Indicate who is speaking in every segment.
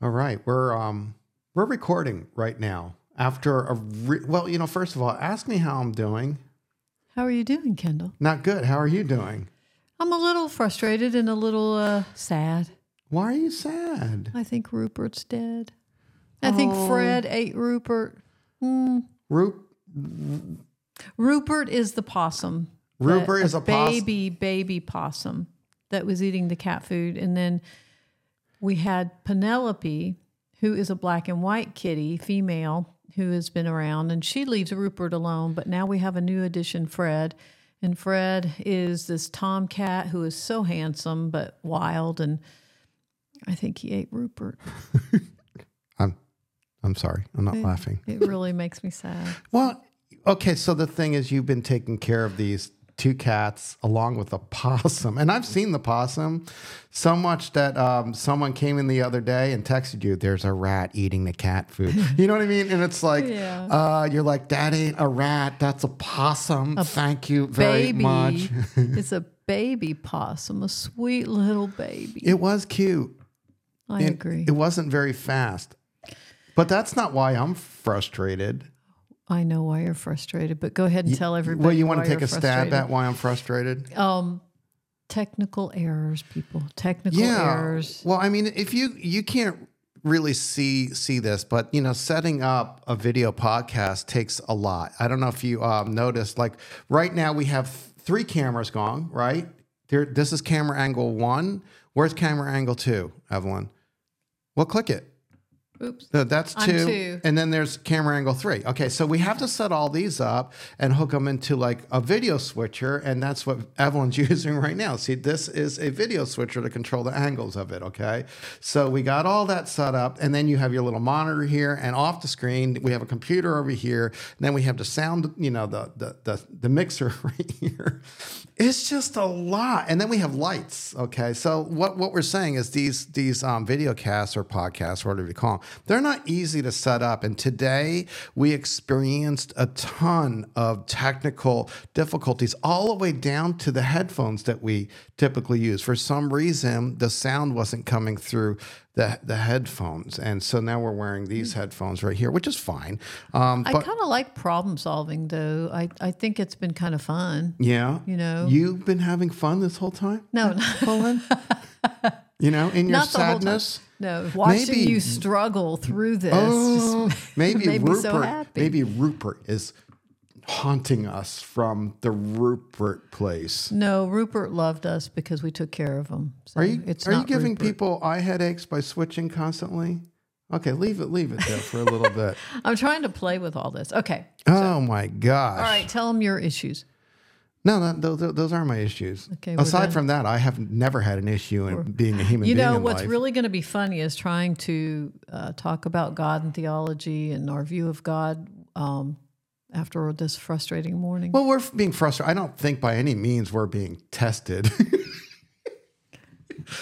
Speaker 1: All right, we're um we're recording right now after a re- well, you know, first of all, ask me how I'm doing.
Speaker 2: How are you doing, Kendall?
Speaker 1: Not good. How are you doing?
Speaker 2: I'm a little frustrated and a little uh, sad.
Speaker 1: Why are you sad?
Speaker 2: I think Rupert's dead. I think
Speaker 1: Oh.
Speaker 2: Fred ate Rupert. Hmm. Rupert is the possum.
Speaker 1: Rupert is a
Speaker 2: baby, baby possum that was eating the cat food. And then we had Penelope, who is a black and white kitty, female, who has been around, and she leaves Rupert alone. But now we have a new addition, Fred. And Fred is this tomcat who is so handsome but wild. And I think he ate Rupert.
Speaker 1: I'm I'm sorry. I'm not laughing.
Speaker 2: It really makes me sad.
Speaker 1: Well, okay, so the thing is you've been taking care of these two cats along with a possum. And I've seen the possum so much that um, someone came in the other day and texted you, there's a rat eating the cat food. You know what I mean? And it's like,
Speaker 2: Yeah.
Speaker 1: uh, you're like, that ain't a rat, that's a possum. Thank you very
Speaker 2: baby.
Speaker 1: much.
Speaker 2: it's a baby possum, a sweet little baby.
Speaker 1: It was cute.
Speaker 2: I
Speaker 1: And
Speaker 2: agree.
Speaker 1: It wasn't very fast. But that's not why I'm frustrated.
Speaker 2: I know why you're frustrated, but go ahead and tell everybody.
Speaker 1: Well, you want to take a stab at why I'm frustrated?
Speaker 2: um technical errors, people. Technical errors.
Speaker 1: Well, I mean, if you you can't really see see this, but you know, setting up a video podcast takes a lot. I don't know if you um, noticed. Like right now, we have three cameras going. Right there, this is camera angle one. Where's camera angle two, Evelyn? Well, click it.
Speaker 2: Oops.
Speaker 1: That's two.
Speaker 2: two.
Speaker 1: And then there's camera angle three. Okay, so we have to set all these up and hook them into like a video switcher. And that's what Evelyn's using right now. See, this is a video switcher to control the angles of it. Okay, so we got all that set up. And then you have your little monitor here. And off the screen, we have a computer over here. And then we have the sound, you know, the, the, the, the mixer right here. It's just a lot. And then we have lights. Okay. So what, what we're saying is these these um, video casts or podcasts, whatever you call them, they're not easy to set up. And today we experienced a ton of technical difficulties all the way down to the headphones that we typically use. For some reason, the sound wasn't coming through the, the headphones. And so now we're wearing these headphones right here, which is fine. Um,
Speaker 2: I kind of like problem solving though. I, I think it's been kind of fun.
Speaker 1: yeah,
Speaker 2: You know?
Speaker 1: you've been having fun this whole time.
Speaker 2: No, no,
Speaker 1: Colin? you know, in your
Speaker 2: not the whole time.
Speaker 1: sadness.
Speaker 2: No, watching
Speaker 1: Maybe-
Speaker 2: you struggle through this.
Speaker 1: Oh,
Speaker 2: just
Speaker 1: maybe Rupert.
Speaker 2: so.
Speaker 1: Maybe Rupert is haunting us from the Rupert place.
Speaker 2: No, Rupert loved us because we took care of him. So
Speaker 1: Are you
Speaker 2: it's
Speaker 1: are you giving
Speaker 2: Rupert.
Speaker 1: people eye headaches by switching constantly? Okay, leave it leave it there for a little bit.
Speaker 2: I'm trying to play with all this. Okay.
Speaker 1: Oh my gosh!
Speaker 2: All right. Tell them your issues.
Speaker 1: No, no those, those are my issues.
Speaker 2: Okay,
Speaker 1: Aside
Speaker 2: done.
Speaker 1: from that, I have never had an issue in being a human being.
Speaker 2: You
Speaker 1: know,
Speaker 2: what's
Speaker 1: life.
Speaker 2: really going to be funny is trying to uh, talk about God and theology and our view of God um, after this frustrating morning.
Speaker 1: Well, we're being frustrated. I don't think by any means we're being tested.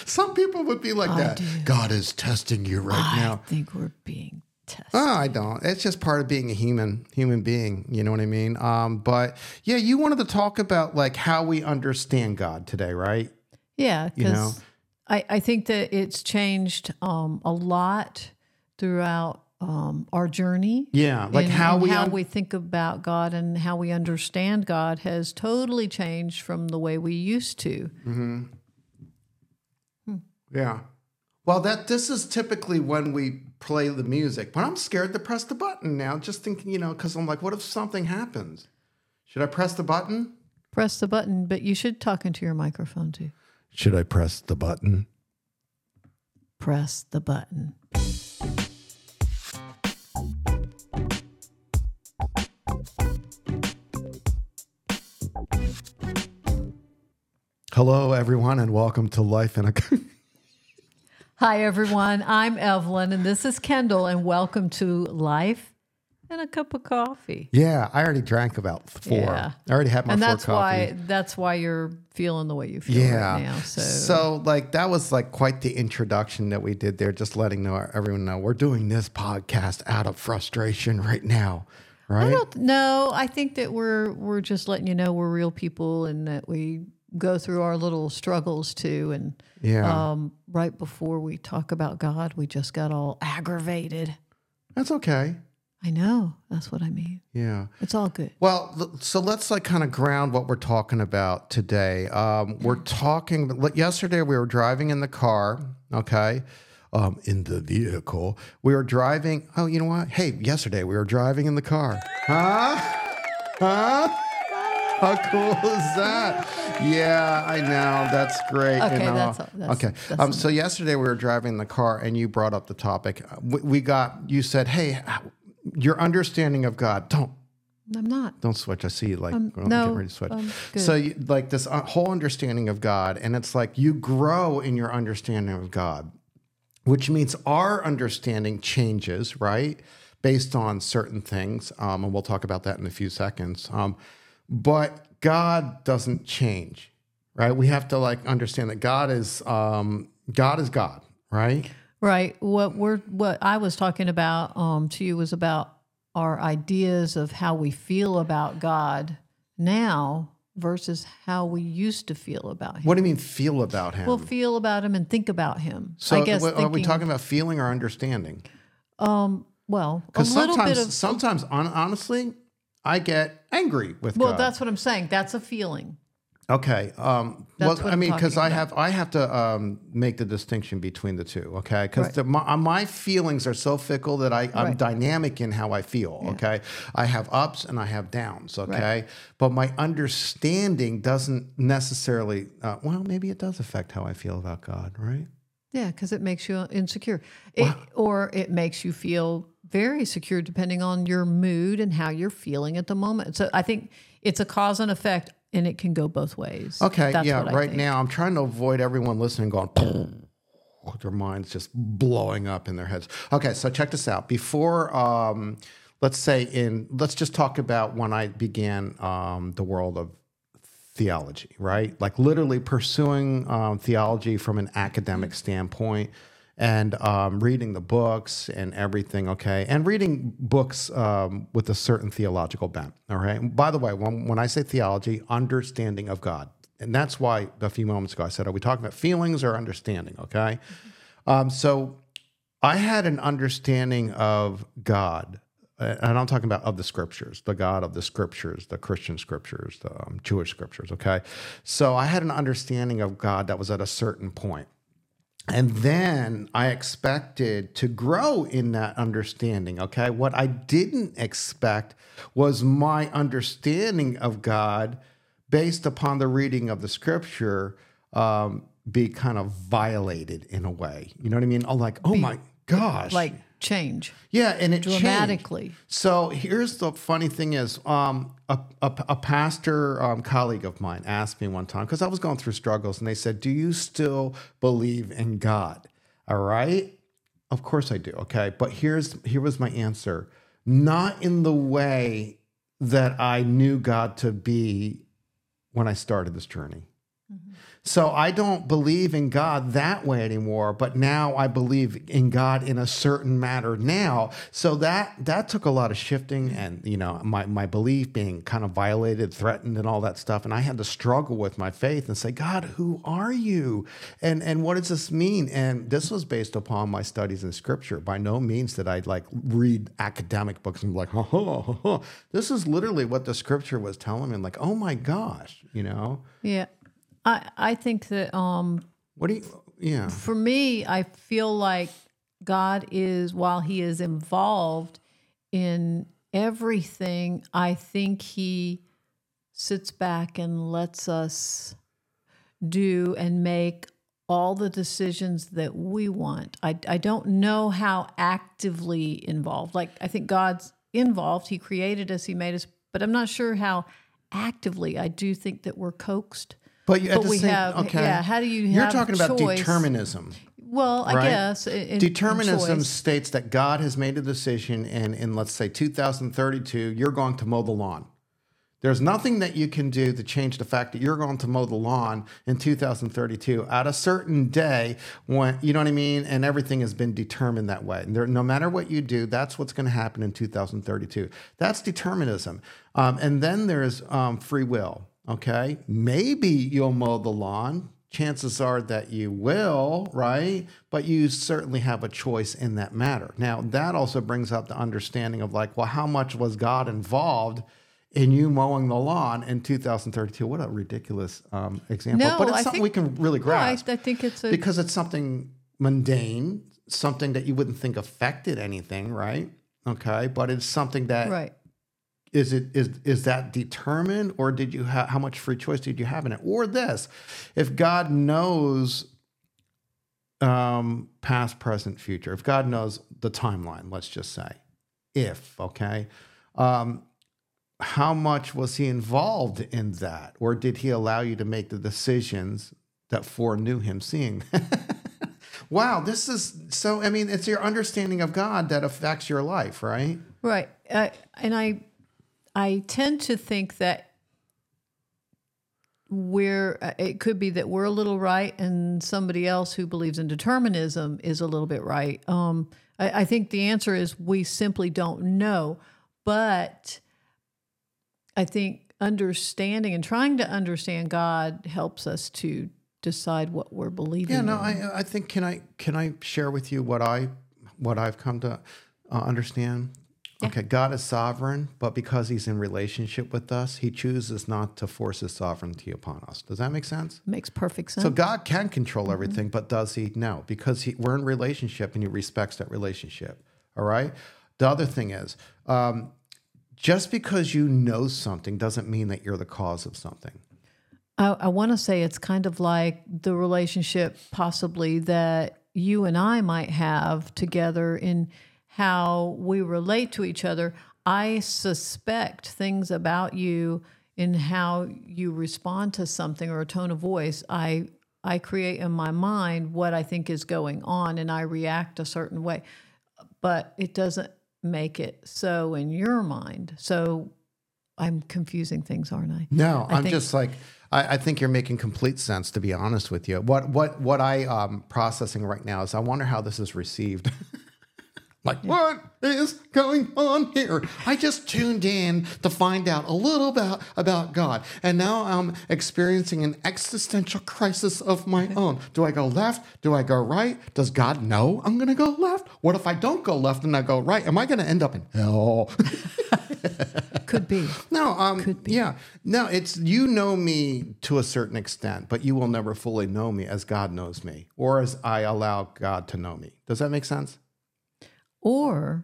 Speaker 1: Some people would be like that. God is testing you right
Speaker 2: I
Speaker 1: now.
Speaker 2: I think we're being tested.
Speaker 1: Oh, I don't. It's just part of being a human human being. You know what I mean? Um, but yeah, you wanted to talk about like how we understand God today, right?
Speaker 2: Yeah,
Speaker 1: You know?
Speaker 2: because I, I think that it's changed um, a lot throughout um, our journey.
Speaker 1: Yeah, like
Speaker 2: And-
Speaker 1: how
Speaker 2: and
Speaker 1: we
Speaker 2: how
Speaker 1: un-
Speaker 2: we think about God and how we understand God has totally changed from the way we used to.
Speaker 1: Yeah. Well, that this is typically when we play the music, but I'm scared to press the button now. Just thinking, you know, because I'm like, what if something happens? Should I press the button?
Speaker 2: Press the button, but you should talk into your microphone too.
Speaker 1: Should I press the button?
Speaker 2: Press the button.
Speaker 1: Hello, everyone, and welcome to Life in a.
Speaker 2: Hi, everyone. I'm Evelyn, and this is Kendall, and welcome to Life and a Cup of Coffee.
Speaker 1: yeah, I already drank about four.
Speaker 2: Yeah.
Speaker 1: I already had my
Speaker 2: and
Speaker 1: four
Speaker 2: that's
Speaker 1: coffee.
Speaker 2: why that's why you're feeling the way you feel
Speaker 1: yeah.
Speaker 2: right now. So,
Speaker 1: like that was like quite the introduction that we did there, just letting know everyone know we're doing this podcast out of frustration right now,
Speaker 2: I
Speaker 1: right?
Speaker 2: don't know. I think that we're we're just letting you know we're real people and that we go through our little struggles too. And
Speaker 1: Yeah.
Speaker 2: um, right before we talk about God, we just got all aggravated.
Speaker 1: That's okay.
Speaker 2: I know. That's what I mean.
Speaker 1: Yeah.
Speaker 2: It's all good.
Speaker 1: Well, so let's like kind of ground what we're talking about today. Um, we're talking. Yesterday we were driving in the car. Okay, um, in the vehicle we were driving. Oh, you know what? Hey, yesterday we were driving in the car. Huh? Huh? How cool is that? Yeah, I know. That's great.
Speaker 2: Okay,
Speaker 1: and, uh,
Speaker 2: that's- that's-
Speaker 1: okay.
Speaker 2: that's
Speaker 1: um, so yesterday we were driving in the car, and you brought up the topic. We, we got. You said, "Hey, your understanding of God." Don't
Speaker 2: I'm not.
Speaker 1: don't switch. I see you like
Speaker 2: Um,
Speaker 1: well,
Speaker 2: no,
Speaker 1: getting ready to switch.
Speaker 2: um,
Speaker 1: so you, like this uh, whole understanding of God, and it's like you grow in your understanding of God, which means our understanding changes, right, based on certain things, um, and we'll talk about that in a few seconds. But God doesn't change, right? We have to like understand that God is um, God is God, right?
Speaker 2: Right. What we're what I was talking about um, to you was about our ideas of how we feel about God now versus how we used to feel about Him.
Speaker 1: What do you mean feel about Him?
Speaker 2: We'll feel about Him and think about Him.
Speaker 1: so
Speaker 2: I guess
Speaker 1: w- are we talking about feeling or understanding?
Speaker 2: Um. Well, a
Speaker 1: Because
Speaker 2: little
Speaker 1: sometimes,
Speaker 2: bit of.
Speaker 1: sometimes, on, honestly, I get angry with God.
Speaker 2: Well,
Speaker 1: God.
Speaker 2: that's what I'm saying. That's a feeling.
Speaker 1: okay. Um,
Speaker 2: That's
Speaker 1: well,
Speaker 2: what
Speaker 1: I
Speaker 2: I'm
Speaker 1: mean, because
Speaker 2: talking
Speaker 1: I have, I have to um, make the distinction between the two. Okay, because
Speaker 2: Right.
Speaker 1: my, my feelings are so fickle that I, I'm
Speaker 2: Right.
Speaker 1: dynamic in how I feel. Okay, I have ups and I have downs. Okay, but my understanding doesn't necessarily. Uh, well, maybe it does affect how I feel about God, right?
Speaker 2: Yeah, because it makes you insecure, it, or it makes you feel very secure, depending on your mood and how you're feeling at the moment. So I think it's a cause and effect, and it can go both ways.
Speaker 1: Okay,
Speaker 2: That's
Speaker 1: yeah. Right
Speaker 2: think.
Speaker 1: now, I'm trying to avoid everyone listening going. their minds just blowing up in their heads. Okay, so check this out. Before, um, let's say, in let's just talk about when I began um, the world of theology, right? Like literally pursuing um, theology from an academic standpoint and um, reading the books and everything, okay? And reading books um, with a certain theological bent, all right? And by the way, when, when I say theology, understanding of God. And that's why a few moments ago I said, are we talking about feelings or understanding, okay? Um, so I had an understanding of God, and I'm talking about of the scriptures, the God of the scriptures, the Christian scriptures, the um, Jewish scriptures. Okay, so I had an understanding of God that was at a certain point. And then I expected to grow in that understanding. Okay. What I didn't expect was my understanding of God based upon the reading of the scripture um, be kind of violated in a way. You know what I mean? Oh, like, oh my gosh.
Speaker 2: like change
Speaker 1: yeah. And it changed.
Speaker 2: dramatically.
Speaker 1: So here's the funny thing is, um, a, a, a pastor um, colleague of mine asked me one time because I was going through struggles, and they said, "Do you still believe in God?" All right, of course I do. Okay, but here's here was my answer: not in the way that I knew God to be when I started this journey. So I don't believe in God that way anymore, but now I believe in God in a certain matter now. So that that took a lot of shifting and you know my my belief being kind of violated, threatened and all that stuff and I had to struggle with my faith and say, "God, who are you? And and what does this mean?" And this was based upon my studies in scripture. By no means did I like read academic books and be like, "Ha ha ha." ha." This is literally what the scripture was telling me and like, "Oh my gosh," you know?
Speaker 2: Yeah, I I think that um
Speaker 1: What do you yeah.
Speaker 2: for me, I feel like God is, while He is involved in everything, I think He sits back and lets us do and make all the decisions that we want. I, I don't know how actively involved. Like, I think God's involved. He created us, He made us, but I'm not sure how actively. I do think that we're coaxed.
Speaker 1: But, you,
Speaker 2: but we
Speaker 1: same,
Speaker 2: have
Speaker 1: okay.
Speaker 2: Yeah, how do you?
Speaker 1: You're
Speaker 2: have
Speaker 1: talking about
Speaker 2: choice?
Speaker 1: determinism.
Speaker 2: Well, I
Speaker 1: Right.
Speaker 2: guess in- in
Speaker 1: Determinism
Speaker 2: choice.
Speaker 1: states that God has made a decision, and in let's say 2032, you're going to mow the lawn. There's nothing that you can do to change the fact that you're going to mow the lawn in 2032 at a certain day when you know what I mean, and everything has been determined that way. And there, no matter what you do, that's what's going to happen in 2032. That's determinism. Um, and then there's um, free will. Okay. Maybe you'll mow the lawn. Chances are that you will, right? But you certainly have a choice in that matter. Now, that also brings up the understanding of like, well, how much was God involved in you mowing the lawn in 2032? What a ridiculous um, example.
Speaker 2: No,
Speaker 1: but it's
Speaker 2: I
Speaker 1: something
Speaker 2: think-
Speaker 1: we can really
Speaker 2: No, I,
Speaker 1: grasp
Speaker 2: I think it's a
Speaker 1: because it's something mundane, something that you wouldn't think affected anything, right? Okay. But it's something that
Speaker 2: right.
Speaker 1: Is it is is that determined or did you have how much free choice did you have in it? Or this if god knows um past present future if god knows the timeline let's just say if okay um how much was he involved in that? Or did he allow you to make the decisions that foreknew him seeing? Wow this is so i mean it's your understanding of god that affects your life right?
Speaker 2: Right. Uh, and I I tend to think that we're uh, it could be that we're a little right and somebody else who believes in determinism is a little bit right. Um, I, I think the answer is we simply don't know. But I think understanding and trying to understand God helps us to decide what we're believing.
Speaker 1: Yeah, no. I I think can I can I share with you what I what I've come to uh, understand. Okay, God is sovereign, but because He's in relationship with us, He chooses not to force His sovereignty upon us. Does that make sense?
Speaker 2: makes perfect sense.
Speaker 1: So God can control everything, but does He? No, because he, we're in relationship and He respects that relationship. All right. The other thing is, um, just because you know something doesn't mean that you're the cause of something.
Speaker 2: I, I want to say it's kind of like the relationship possibly that you and I might have together in how we relate to each other. I suspect things about you in how you respond to something or a tone of voice. I I create in my mind what I think is going on and I react a certain way. But it doesn't make it so in your mind. So I'm confusing things, aren't I?
Speaker 1: No, I'm
Speaker 2: think-
Speaker 1: just like I, I think you're making complete sense. To be honest with you, what what what I um processing right now is I wonder how this is received. like what is going on here? I just tuned in to find out a little about about God, and now I'm experiencing an existential crisis of my own. Do I go left? Do I go right? Does God know I'm going to go left? What if I don't go left and I go right? Am I going to end up in hell?
Speaker 2: Could be.
Speaker 1: No, um,
Speaker 2: Could be.
Speaker 1: yeah, no. It's you know me to a certain extent, but you will never fully know me as God knows me, or as I allow God to know me. Does that make sense?
Speaker 2: Or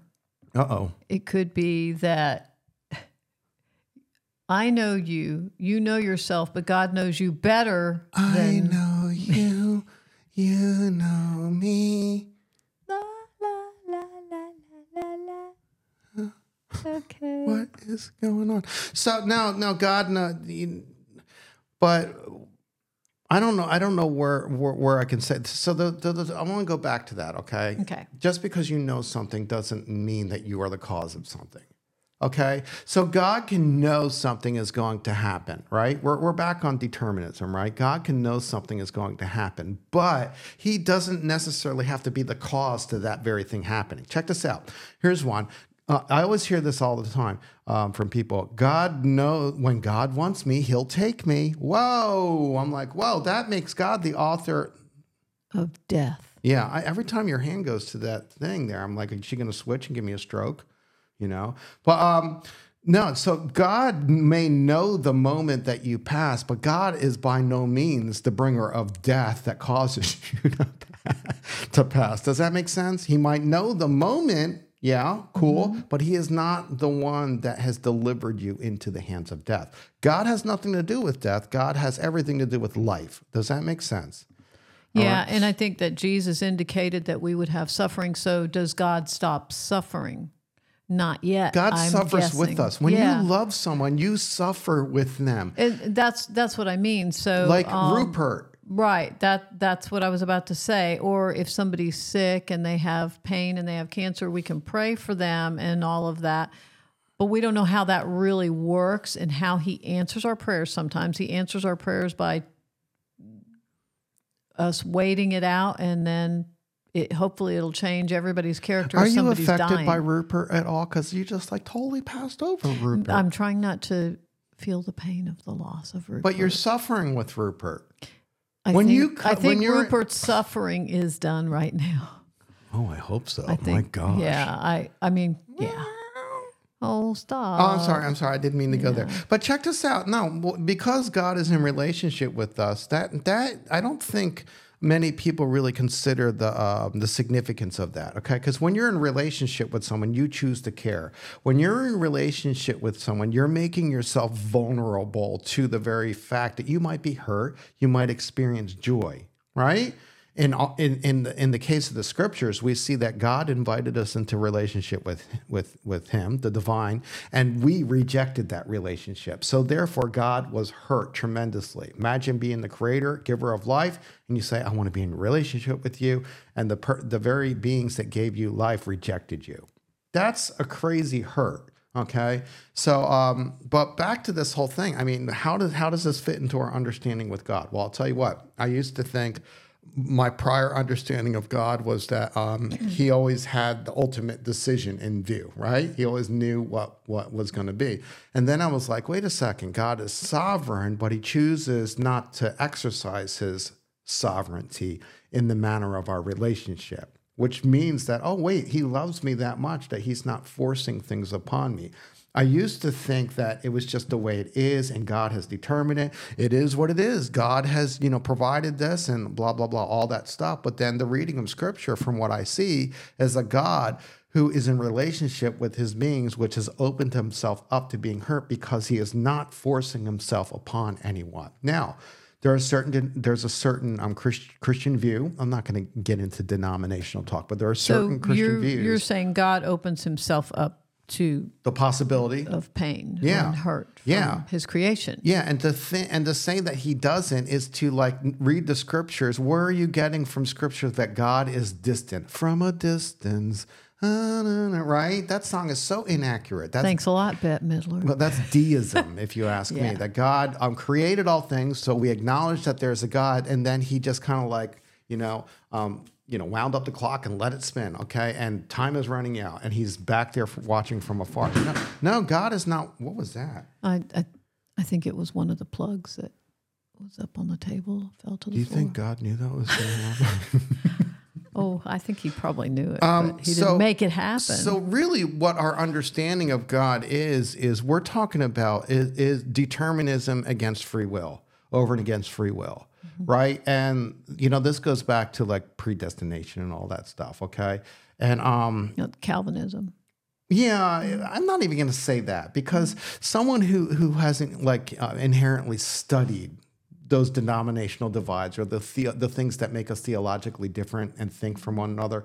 Speaker 1: Uh oh.
Speaker 2: it could be that I know you, you know yourself, but God knows you better
Speaker 1: I
Speaker 2: than
Speaker 1: know you. You know me.
Speaker 2: la la la la la la la. Okay.
Speaker 1: What is going on? So now, now God, no, but I don't know. I don't know where where, where I can say. So the, the, the I want to go back to that. Okay.
Speaker 2: Okay.
Speaker 1: Just because you know something doesn't mean that you are the cause of something. Okay. So God can know something is going to happen, right? We're, we're back on determinism, right? God can know something is going to happen, but he doesn't necessarily have to be the cause to that very thing happening. Check this out. Here's one. Uh, I always hear this all the time um, from people. God know when God wants me, He'll take me. Whoa! I'm like, whoa! That makes God the author.
Speaker 2: Of death.
Speaker 1: Yeah. I, every time your hand goes to that thing there, I'm like, is she going to switch and give me a stroke? You know. But um, no. So God may know the moment that you pass, but God is by no means the bringer of death that causes you to pass. Does that make sense? He might know the moment. Yeah, cool. But he is not the one that has delivered you into the hands of death. God has nothing to do with death. God has everything to do with life. Does that make sense?
Speaker 2: Yeah, and I think that Jesus indicated that we would have suffering. So does God stop suffering? Not yet.
Speaker 1: God
Speaker 2: I'm
Speaker 1: suffers with us. When
Speaker 2: yeah.
Speaker 1: you love someone, you suffer with them.
Speaker 2: And that's that's what I mean. So
Speaker 1: Like
Speaker 2: um,
Speaker 1: Rupert.
Speaker 2: Right. That that's what I was about to say. Or if somebody's sick and they have pain and they have cancer, we can pray for them and all of that. But we don't know how that really works and how he answers our prayers. Sometimes he answers our prayers by us waiting it out and then it hopefully it'll change everybody's character.
Speaker 1: Are you affected
Speaker 2: dying.
Speaker 1: by Rupert at all? Because you just like totally passed over Rupert.
Speaker 2: I'm trying not to feel the pain of the loss of Rupert.
Speaker 1: But you're suffering with Rupert.
Speaker 2: I
Speaker 1: when
Speaker 2: think,
Speaker 1: you
Speaker 2: I think
Speaker 1: when
Speaker 2: Rupert's suffering is done right now.
Speaker 1: Oh, I hope so.
Speaker 2: I think.
Speaker 1: My gosh.
Speaker 2: Yeah. I. I mean. Yeah. Oh, stop.
Speaker 1: Oh, I'm sorry. I'm sorry. I didn't mean to go there. But check this out. No, because God is in relationship with us, that that I don't think many people really consider the um, the significance of that. Okay, because when you're in relationship with someone, you choose to care. When you're in relationship with someone, you're making yourself vulnerable to the very fact that you might be hurt, you might experience joy, right? In in in the, in the case of the scriptures, we see that God invited us into relationship with with with Him, the divine, and we rejected that relationship. So therefore, God was hurt tremendously. Imagine being the Creator, Giver of life, and you say, "I want to be in relationship with you," and the per, the very beings that gave you life rejected you. That's a crazy hurt. Okay. So, um, but back to this whole thing. I mean, how does how does this fit into our understanding with God? Well, I'll tell you what. I used to think my prior understanding of God was that um, He always had the ultimate decision in view. Right? He always knew what what was going to be. And then I was like, wait a second. God is sovereign, but He chooses not to exercise His sovereignty in the manner of our relationship which means that, oh, wait, he loves me that much that he's not forcing things upon me. I used to think that it was just the way it is and God has determined it. It is what it is. God has, you know, provided this and blah, blah, blah, all that stuff. But then the reading of scripture, from what I see, is a God who is in relationship with his beings, which has opened himself up to being hurt because he is not forcing himself upon anyone. Now, there are certain there's a certain um, Christ, Christian view. I'm not going to get into denominational talk, but there are
Speaker 2: So
Speaker 1: certain Christian
Speaker 2: you're
Speaker 1: views.
Speaker 2: you're saying God opens Himself up to
Speaker 1: the possibility,
Speaker 2: of pain
Speaker 1: Yeah.
Speaker 2: and hurt from
Speaker 1: Yeah.
Speaker 2: His creation.
Speaker 1: yeah, and to think and to say that he doesn't is to like read the scriptures. Where are you getting from scriptures that God is distant from a distance? Right? That song is so inaccurate. That's
Speaker 2: Thanks a lot, Bette Midler.
Speaker 1: Well, that's deism, if you ask
Speaker 2: Yeah.
Speaker 1: me. That God um, created all things, so we acknowledge that there's a God, and then He just kind of like you know, um, you know, wound up the clock and let it spin. Okay, and time is running out, and He's back there watching from afar. No, no, God is not. What was that?
Speaker 2: I, I I think it was one of the plugs that was up on the table fell to the floor.
Speaker 1: Do you
Speaker 2: floor.
Speaker 1: think God knew that was going to happen?
Speaker 2: Oh, I think he probably knew it,
Speaker 1: Um,
Speaker 2: but he
Speaker 1: so-
Speaker 2: didn't make it happen.
Speaker 1: So really, what our understanding of God is is we're talking about is, is determinism against free will, over and against free will, right? And you know, this goes back to like predestination and all that stuff. Okay, and um,
Speaker 2: You know, Calvinism.
Speaker 1: yeah, I'm not even going to say that because someone who who hasn't like uh, inherently studied those denominational divides or the, the the things that make us theologically different and think from one another.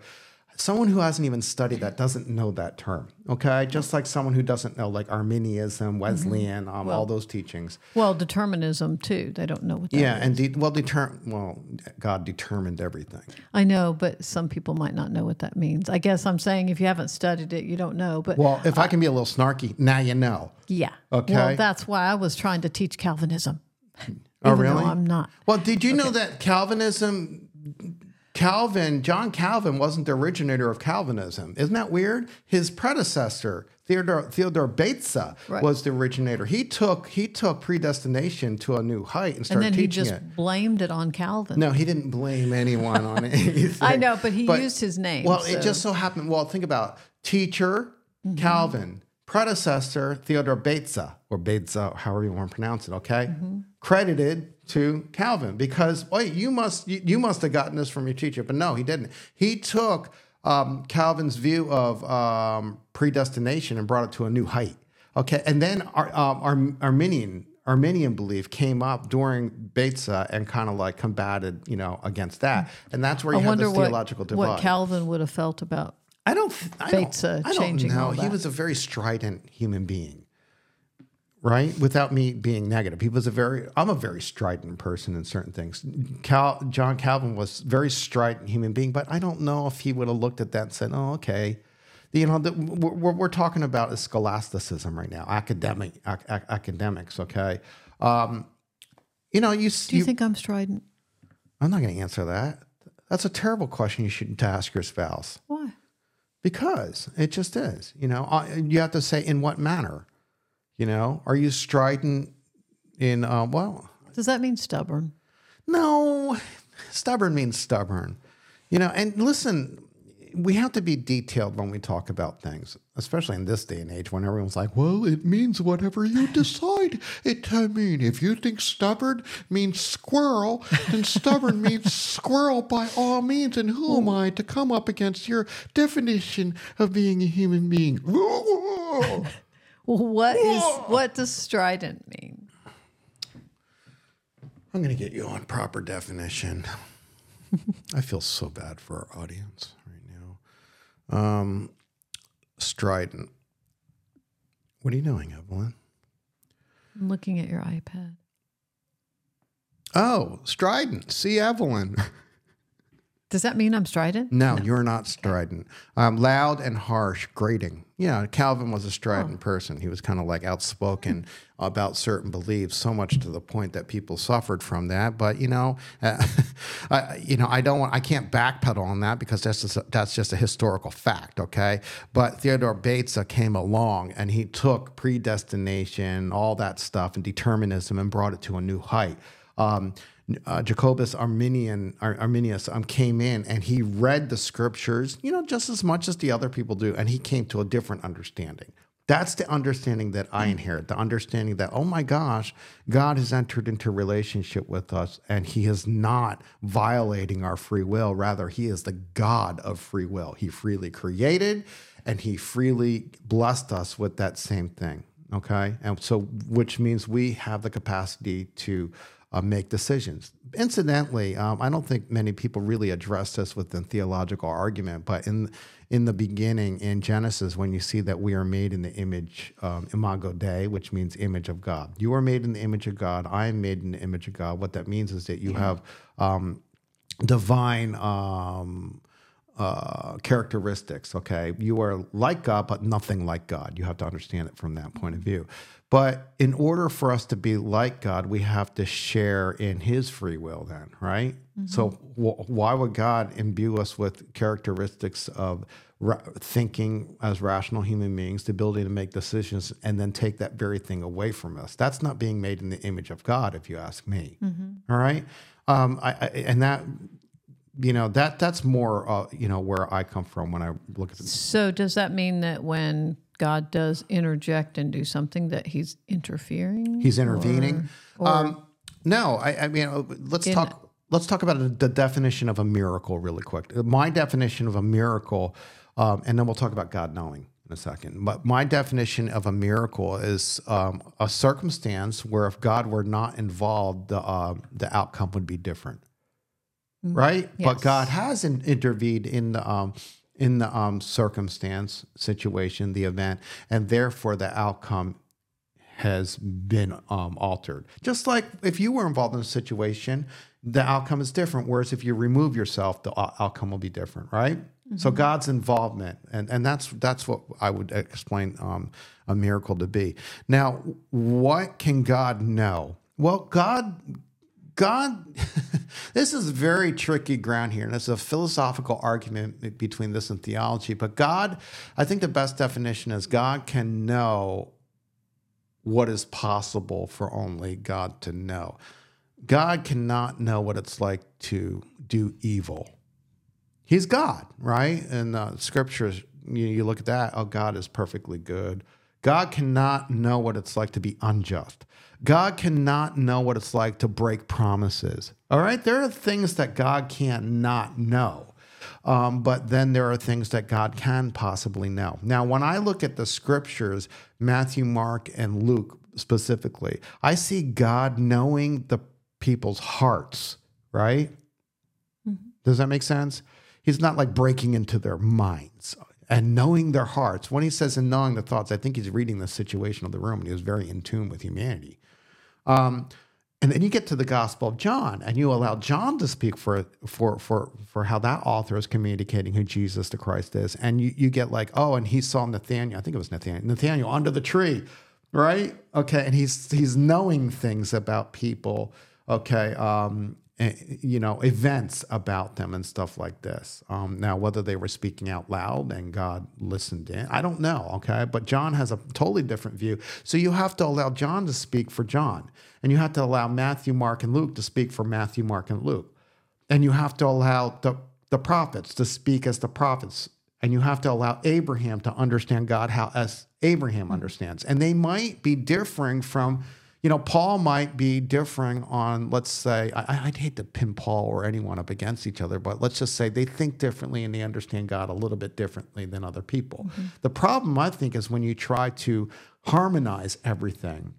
Speaker 1: Someone who hasn't even studied that doesn't know that term. Okay, just like someone who doesn't know like Arminianism, Wesleyan, um, all those teachings.
Speaker 2: Well, determinism too. They don't know what that
Speaker 1: Yeah,
Speaker 2: is.
Speaker 1: and de- well, deter- well, God determined everything.
Speaker 2: I know, but some people might not know what that means. I guess I'm saying if you haven't studied it, you don't know. But
Speaker 1: Well, if I can be a little snarky, now you know.
Speaker 2: yeah.
Speaker 1: Okay.
Speaker 2: Well, that's why I was trying to teach Calvinism.
Speaker 1: Oh, really?
Speaker 2: I'm not.
Speaker 1: Well, did you know that Calvinism, Calvin, John Calvin wasn't the originator of Calvinism? Isn't that weird? His predecessor, Theodore Theodore Beza,
Speaker 2: Right.
Speaker 1: was the originator. He took he took predestination to a new height and started And
Speaker 2: then he
Speaker 1: teaching
Speaker 2: just
Speaker 1: it.
Speaker 2: blamed it on Calvin.
Speaker 1: No, he didn't blame anyone on anything.
Speaker 2: I know, but he used his name.
Speaker 1: Well,
Speaker 2: so-
Speaker 1: it just so happened. Well, think about teacher
Speaker 2: Mm-hmm.
Speaker 1: Calvin, predecessor Theodore Beza or Beza, however you want to pronounce it. Okay,
Speaker 2: Mm-hmm.
Speaker 1: credited to Calvin because wait, you must you, you must have gotten this from your teacher, but no, he didn't. He took um, Calvin's view of um, predestination and brought it to a new height. Okay, and then our, um, our Arminian Arminian belief came up during Beza and kind of like combated, you know, against that, and that's where
Speaker 2: I
Speaker 1: you have
Speaker 2: wonder
Speaker 1: this
Speaker 2: what,
Speaker 1: theological divide.
Speaker 2: what Calvin would have felt about.
Speaker 1: I don't. I don't,
Speaker 2: Beza
Speaker 1: I don't
Speaker 2: changing
Speaker 1: know. He was a very strident human being, right? Without me being negative, he was a very. I'm a very strident person in certain things. Cal, John Calvin was very strident human being, but I don't know if he would have looked at that and said, "Oh, okay." You know, the, what we're, talking about is scholasticism right now, academic ac- ac- academics. Okay, um, you know, you.
Speaker 2: Do you, think I'm strident?
Speaker 1: I'm not going to answer that. That's a terrible question you shouldn't ask your spouse.
Speaker 2: Why?
Speaker 1: Because it just is, you know, uh, you have to say in what manner, You know, are you strident in, uh, well,
Speaker 2: Does that mean stubborn?
Speaker 1: no, stubborn means stubborn. You know, and listen, we have to be detailed when we talk about things, especially in this day and age when everyone's like, well, it means whatever you decide it to mean. If you think stubborn means squirrel, then stubborn means squirrel by all means. And who am I to come up against your definition of being a human being?
Speaker 2: What is what does strident mean?
Speaker 1: I'm going to get you on proper definition. I feel so bad for our audience right now. Um, strident. What are you doing, Evelyn?
Speaker 2: I'm looking at your iPad.
Speaker 1: Oh, strident. See, Evelyn.
Speaker 2: Does that mean I'm strident?
Speaker 1: No, you're not strident. Um, loud and harsh, grating. Yeah, Calvin was a strident person. He was kind of like outspoken about certain beliefs, so much to the point that people suffered from that. But you know, uh, I, you know, I don't want, I can't backpedal on that because that's just a, that's just a historical fact. Okay, but Theodore Beza came along and he took predestination, all that stuff, and determinism, and brought it to a new height. Um, uh, Jacobus Arminian Ar- Arminius um, came in and he read the scriptures, you know, just as much as the other people do, and he came to a different understanding. That's the understanding that I inherit. The understanding that, oh my gosh, God has entered into relationship with us, and He is not violating our free will. Rather, He is the God of free will. He freely created, and He freely blessed us with that same thing. Okay, and so which means we have the capacity to uh, make decisions. Incidentally, um, I don't think many people really address this within theological argument, but in in the beginning in Genesis, when you see that we are made in the image, um, imago Dei, which means image of God. You are made in the image of God. I am made in the image of God. What that means is that you have um, divine. Um, uh, characteristics. Okay, you are like God, but nothing like God. You have to understand it from that point of view. But in order for us to be like God, we have to share in His free will. Then, right? So, wh- why would God imbue us with characteristics of ra- thinking as rational human beings, the ability to make decisions, and then take that very thing away from us? That's not being made in the image of God, if you ask me. All right, um, I, I, and that you know that that's more uh, you know where I come from when I look at it.
Speaker 2: So does that mean that when God does interject and do something that he's interfering?
Speaker 1: He's intervening. um, no, I, I mean uh, let's
Speaker 2: In-
Speaker 1: talk. Let's talk about the definition of a miracle really quick. My definition of a miracle, um, and then we'll talk about God knowing in a second. But my definition of a miracle is um, a circumstance where if God were not involved, the uh, the outcome would be different. right? But God has in, intervened in the um, in the um, circumstance, situation, the event, and therefore the outcome has been um, altered. Just like if you were involved in a situation, the outcome is different. Whereas if you remove yourself, the outcome will be different, right? So God's involvement, and and that's that's what I would explain um, a miracle to be. Now, what can God know? Well, God God, this is very tricky ground here, and it's a philosophical argument between this and theology. But God, I think the best definition is God can know what is possible for only God to know. God cannot know what it's like to do evil. He's God, right? And uh, scriptures, you, you look at that, oh, God is perfectly good. God cannot know what it's like to be unjust. God cannot know what it's like to break promises. All right? There are things that God can't not know. Um, but then there are things that God can possibly know. Now, when I look at the scriptures, Matthew, Mark, and Luke specifically, I see God knowing the people's hearts, right? Does that make sense? He's not like breaking into their minds and knowing their hearts. When he says and knowing the thoughts, I think he's reading the situation of the room and he was very in tune with humanity. Um, and then you get to the Gospel of John, and you allow John to speak for for for for how that author is communicating who Jesus the Christ is, and you you get like, oh, and he saw Nathaniel. I think it was Nathaniel. Nathaniel under the tree, right? Okay, and he's he's knowing things about people. Okay, um, you know, events about them and stuff like this. Um, now, whether they were speaking out loud and God listened in, I don't know. Okay. But John has a totally different view. So you have to allow John to speak for John, and you have to allow Matthew, Mark, and Luke to speak for Matthew, Mark, and Luke. And you have to allow the, the prophets to speak as the prophets. And you have to allow Abraham to understand God how as Abraham understands. And they might be differing from you know, Paul might be differing on, let's say, I, would hate to pin Paul or anyone up against each other, but let's just say they think differently and they understand God a little bit differently than other people. Mm-hmm. The problem, I think, is when you try to harmonize everything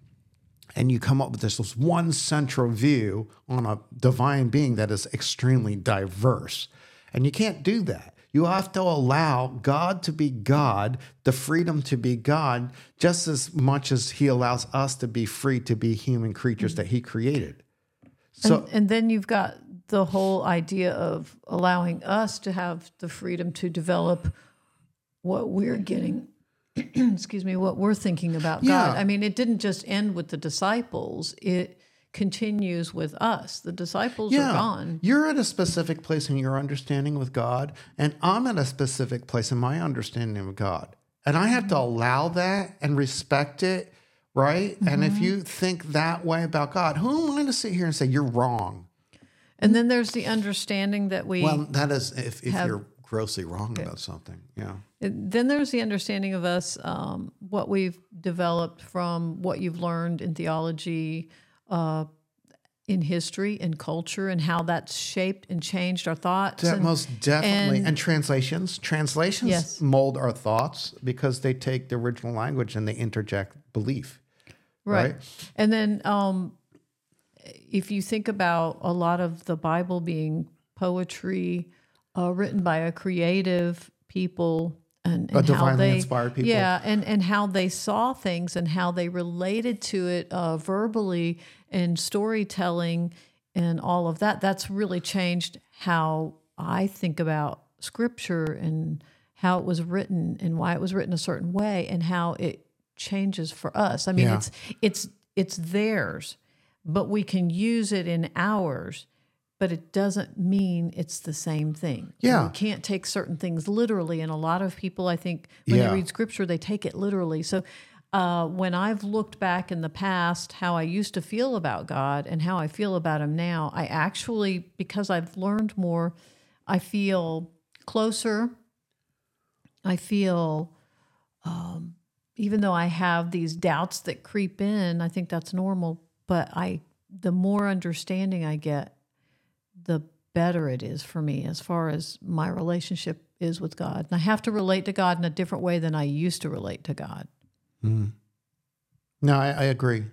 Speaker 1: and you come up with this, this one central view on a divine being that is extremely diverse. And you can't do that. You have to allow God to be God, the freedom to be God, just as much as He allows us to be free to be human creatures that He created.
Speaker 2: So, and, and then you've got the whole idea of allowing us to have the freedom to develop what we're getting excuse me what we're thinking about yeah. god i mean it didn't just end with the disciples it continues with us. The disciples yeah, are gone.
Speaker 1: You're at a specific place in your understanding with God, and I'm at a specific place in my understanding of God. And I have to mm-hmm. allow that and respect it, right? Mm-hmm. And if mm-hmm. you think that way about God, who am I to sit here and say you're wrong?
Speaker 2: And then there's the understanding that we.
Speaker 1: Well, that is if, if have, you're grossly wrong okay. about something. Yeah.
Speaker 2: Then there's the understanding of us, um, what we've developed from what you've learned in theology, uh, in history and culture and how that's shaped and changed our thoughts.
Speaker 1: That
Speaker 2: and,
Speaker 1: most definitely. And, and, translations. Translations yes. mold our thoughts because they take the original language and they interject belief. Right. right?
Speaker 2: And then um, if you think about a lot of the Bible being poetry uh, written by a creative people and, and
Speaker 1: how
Speaker 2: they
Speaker 1: inspired people.
Speaker 2: Yeah, and and how they saw things and how they related to it uh, verbally and storytelling and all of that. That's really changed how I think about scripture and how it was written and why it was written a certain way and how it changes for us. I mean, yeah. it's it's it's theirs, but we can use it in ours but it doesn't mean it's the same thing.
Speaker 1: Yeah.
Speaker 2: You can't take certain things literally. And a lot of people, I think, when yeah. they read scripture, they take it literally. So uh, when I've looked back in the past, how I used to feel about God and how I feel about Him now, I actually, because I've learned more, I feel closer. I feel, um, even though I have these doubts that creep in, I think that's normal. But I, the more understanding I get, the better it is for me as far as my relationship is with God. And I have to relate to God in a different way than I used to relate to God.
Speaker 1: Mm. No, I, I, agree.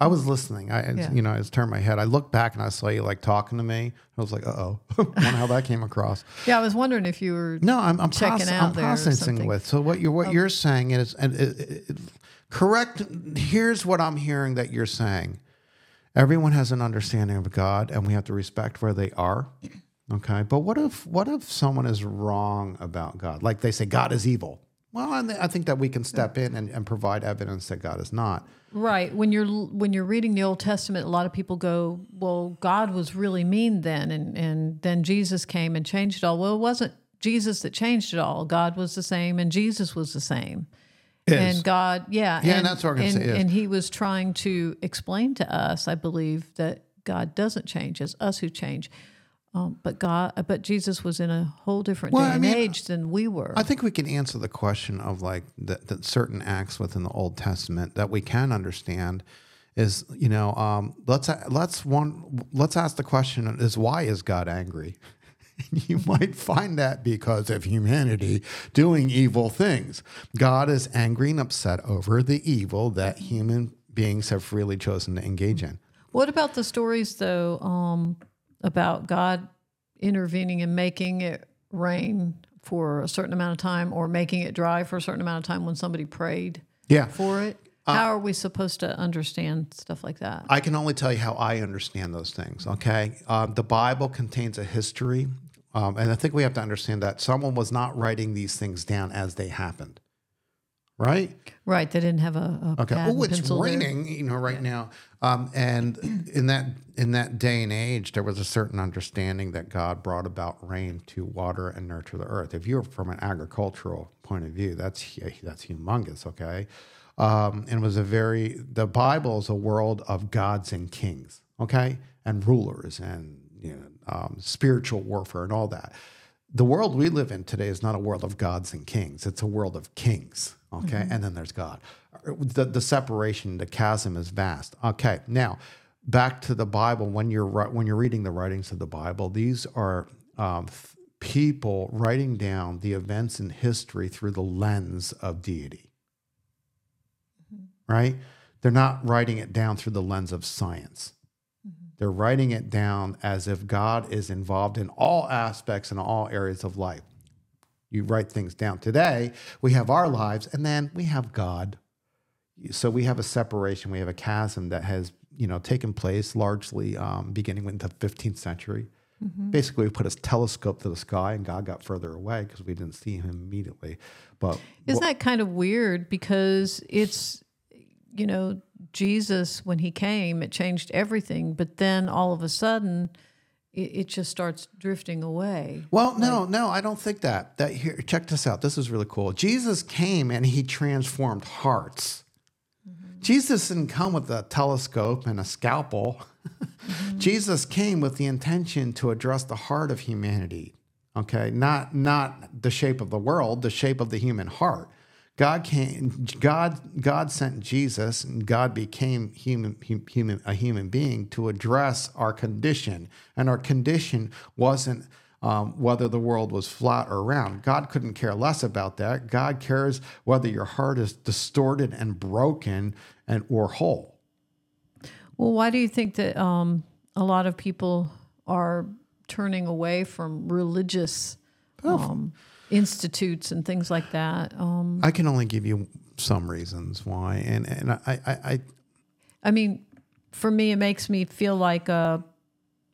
Speaker 1: I was listening. I, yeah. you know, I just turned my head. I looked back and I saw you like talking to me. I was like, uh oh, wonder how that came across.
Speaker 2: Yeah, I was wondering if you were.
Speaker 1: No, I'm, I'm
Speaker 2: checking out
Speaker 1: I'm processing with. So what you're what oh. you're saying is, and it, it, correct. Here's what I'm hearing that you're saying. Everyone has an understanding of God, and we have to respect where they are. Okay, but what if what if someone is wrong about God? Like they say God is evil. Well, I think that we can step in and, and provide evidence that God is not.
Speaker 2: Right. When you're when you're reading the Old Testament, a lot of people go, "Well, God was really mean then, and and then Jesus came and changed it all." Well, it wasn't Jesus that changed it all. God was the same, and Jesus was the same.
Speaker 1: Is.
Speaker 2: And God, yeah,
Speaker 1: yeah, and, and that's what I'm
Speaker 2: and,
Speaker 1: say. Is.
Speaker 2: And He was trying to explain to us, I believe, that God doesn't change; it's us who change. Um, but God, but Jesus was in a whole different well, day and mean, age than we were.
Speaker 1: I think we can answer the question of like that certain acts within the Old Testament that we can understand is you know um, let's let's one let's ask the question is why is God angry? you might find that because of humanity doing evil things. God is angry and upset over the evil that human beings have freely chosen to engage in.
Speaker 2: What about the stories, though, um, about God intervening and making it rain for a certain amount of time or making it dry for a certain amount of time when somebody prayed
Speaker 1: yeah.
Speaker 2: for it? Uh, how are we supposed to understand stuff like that?
Speaker 1: I can only tell you how I understand those things. Okay, um, the Bible contains a history um, and I think we have to understand that someone was not writing these things down as they happened. right?
Speaker 2: Right. They didn't have a, a
Speaker 1: Okay. Oh, it's
Speaker 2: pencil there.
Speaker 1: raining, you know, right now. Um, and in that in that day and age, there was a certain understanding that God brought about rain to water and nurture the earth. If you're from an agricultural point of view, that's that's humongous. Okay. Um, and it was a very the Bible is a world of gods and kings. Okay, and rulers and you know um, spiritual warfare and all that the world we live in today is not a world of gods and kings. It's a world of kings. Okay. And then there's God. The, the separation, the chasm is vast. Okay. Now, back to the Bible. When you're, when you're reading the writings of the Bible, these are um, th- people writing down the events in history through the lens of deity. Right? They're not writing it down through the lens of science. They're writing it down as if God is involved in all aspects and all areas of life. You write things down. Today, we have our lives and then we have God. So we have a separation, we have a chasm that has, you know, taken place largely um, beginning with the 15th century. Basically, we put a telescope to the sky and God got further away because we didn't see him immediately. But
Speaker 2: Isn't that kind of weird? Because it's, you know, Jesus, when he came, it changed everything. But then all of a sudden, it, it just starts drifting away.
Speaker 1: Well, no, no, I don't think that. That here, check this out. This is really cool. Jesus came and he transformed hearts. Mm-hmm. Jesus didn't come with a telescope and a scalpel. Mm-hmm. Jesus came with the intention to address the heart of humanity. Okay, not not the shape of the world, the shape of the human heart. God came. God God sent Jesus, and God became human, human a human being to address our condition, and our condition wasn't um, whether the world was flat or round. God couldn't care less about that. God cares whether your heart is distorted and broken and or whole.
Speaker 2: Well, why do you think that um, a lot of people are turning away from religious um, institutes and things like that? Um,
Speaker 1: I can only give you some reasons why, and and I I, I
Speaker 2: I mean, for me, it makes me feel like uh,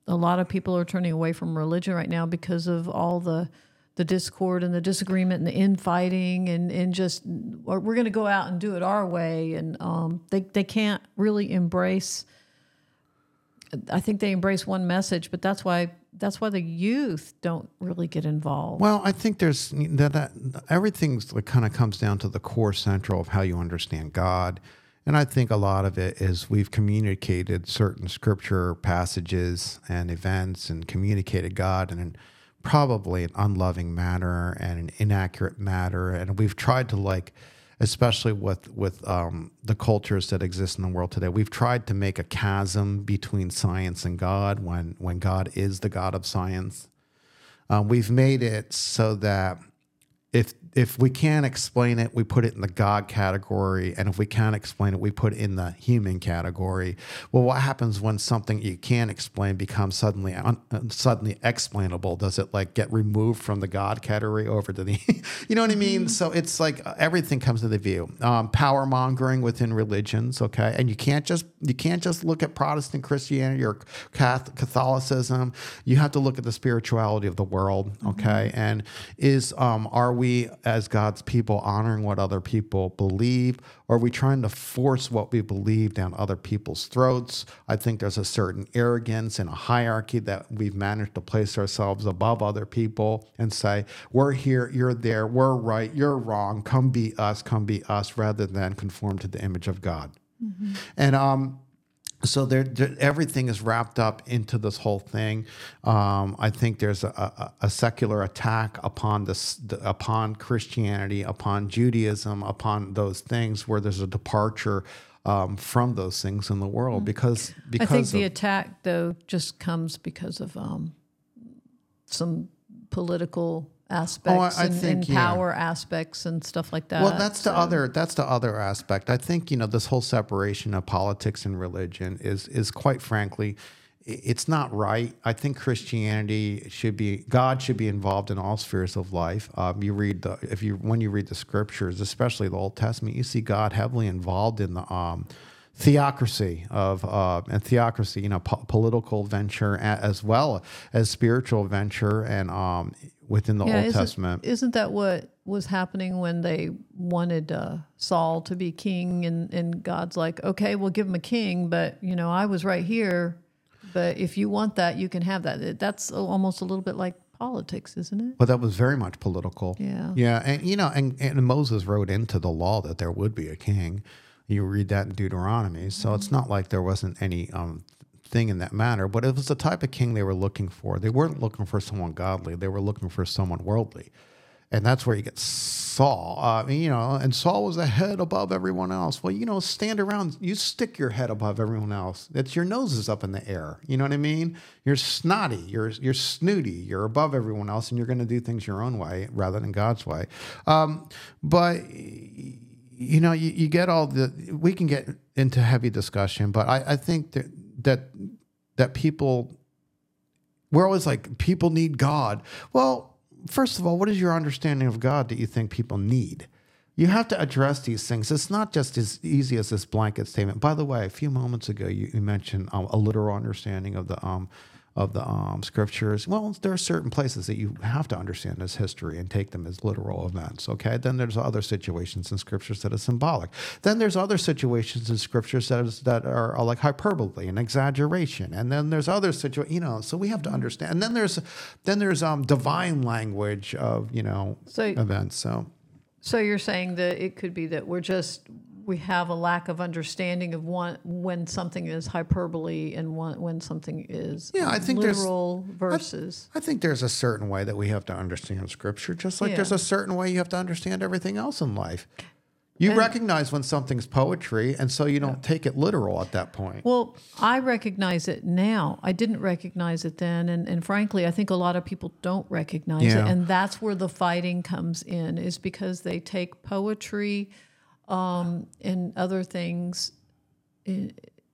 Speaker 2: a lot of people are turning away from religion right now because of all the the discord and the disagreement and the infighting and and just we're going to go out and do it our way and um, they they can't really embrace. I think they embrace one message, but that's why that's why the youth don't really get involved.
Speaker 1: Well, I think there's that, that everything's kind of comes down to the core central of how you understand God. And I think a lot of it is we've communicated certain scripture passages and events and communicated God in probably an unloving manner and an inaccurate manner. And we've tried to like, especially with with um, the cultures that exist in the world today, we've tried to make a chasm between science and God when when God is the God of science. Um, we've made it so that if if we can't explain it, we put it in the God category, and if we can't explain it, we put it in the human category. Well, what happens when something you can't explain becomes suddenly un, suddenly explainable? Does it like get removed from the God category over to the, you know what I mean? So it's like uh, everything comes into the view. Um, power mongering within religions, okay, and you can't just you can't just look at Protestant Christianity or Catholicism. You have to look at the spirituality of the world, okay, and is um, are we as God's people honoring what other people believe? Or are we trying to force what we believe down other people's throats? I think there's a certain arrogance and a hierarchy that we've managed to place ourselves above other people and say, we're here, you're there, we're right, you're wrong, come be us, come be us, rather than conform to the image of God. And um, so there, there- everything is wrapped up into this whole thing. Um, I think there's a, a, a secular attack upon this, the, upon Christianity, upon Judaism, upon those things where there's a departure um, from those things in the world because
Speaker 2: I
Speaker 1: because
Speaker 2: think the attack, though, just comes because of um, some political aspects
Speaker 1: Oh, I
Speaker 2: and,
Speaker 1: think,
Speaker 2: and
Speaker 1: yeah.
Speaker 2: power aspects and stuff like that.
Speaker 1: Well, that's the other that's the other aspect. I think you know this whole separation of politics and religion is is quite frankly, it's not right. I think Christianity should be God should be involved in all spheres of life. Um, you read the if you when you read the scriptures, especially the Old Testament, you see God heavily involved in the um, theocracy of uh, and theocracy, you know, po- political venture as well as spiritual venture and um, within the Old
Speaker 2: isn't,
Speaker 1: Testament.
Speaker 2: Isn't that what was happening when they wanted uh, Saul to be king? And, and God's like, okay, we'll give him a king, but you know, I was right here. But if you want that, you can have that. That's almost a little bit like politics, isn't it?
Speaker 1: But that was very much political.
Speaker 2: Yeah.
Speaker 1: Yeah, and you know, and, and Moses wrote into the law that there would be a king. You read that in Deuteronomy, so it's not like there wasn't any um, thing in that matter. But it was the type of king they were looking for. They weren't looking for someone godly; they were looking for someone worldly, and that's where you get Saul. Uh, you know, and Saul was a head above everyone else. Well, you know, stand around. You stick your head above everyone else. It's your nose is up in the air. You know what I mean? You're snotty. You're you're snooty. You're above everyone else, and you're going to do things your own way rather than God's way. Um, but you know, you, you get all the. We can get into heavy discussion, but I, I think that that that people we're always like people need God. Well, first of all, what is your understanding of God that you think people need? You have to address these things. It's not just as easy as this blanket statement. By the way, a few moments ago, you, you mentioned um, a literal understanding of the um, of the um, scriptures. Well, there are certain places that you have to understand as history and take them as literal events. Okay. Then there's other situations in scriptures that are symbolic. Then there's other situations in scriptures that is, that are, are like hyperbole and exaggeration. And then there's other situations. You know, so we have to understand. And then there's then there's um, divine language of you know
Speaker 2: So-
Speaker 1: events. So.
Speaker 2: So you're saying that it could be that we're just we have a lack of understanding of one when something is hyperbole and one, when something is
Speaker 1: Yeah, I think there's-
Speaker 2: literal versus.
Speaker 1: I think there's a certain way that we have to understand scripture, just like there's a certain way you have to understand everything else in life. You recognize when something's poetry, and so you don't take it literal at that point.
Speaker 2: Well, I recognize it now. I didn't recognize it then, and, and frankly, I think a lot of people don't recognize
Speaker 1: Yeah.
Speaker 2: it, and that's where the fighting comes in. Is because they take poetry um, and other things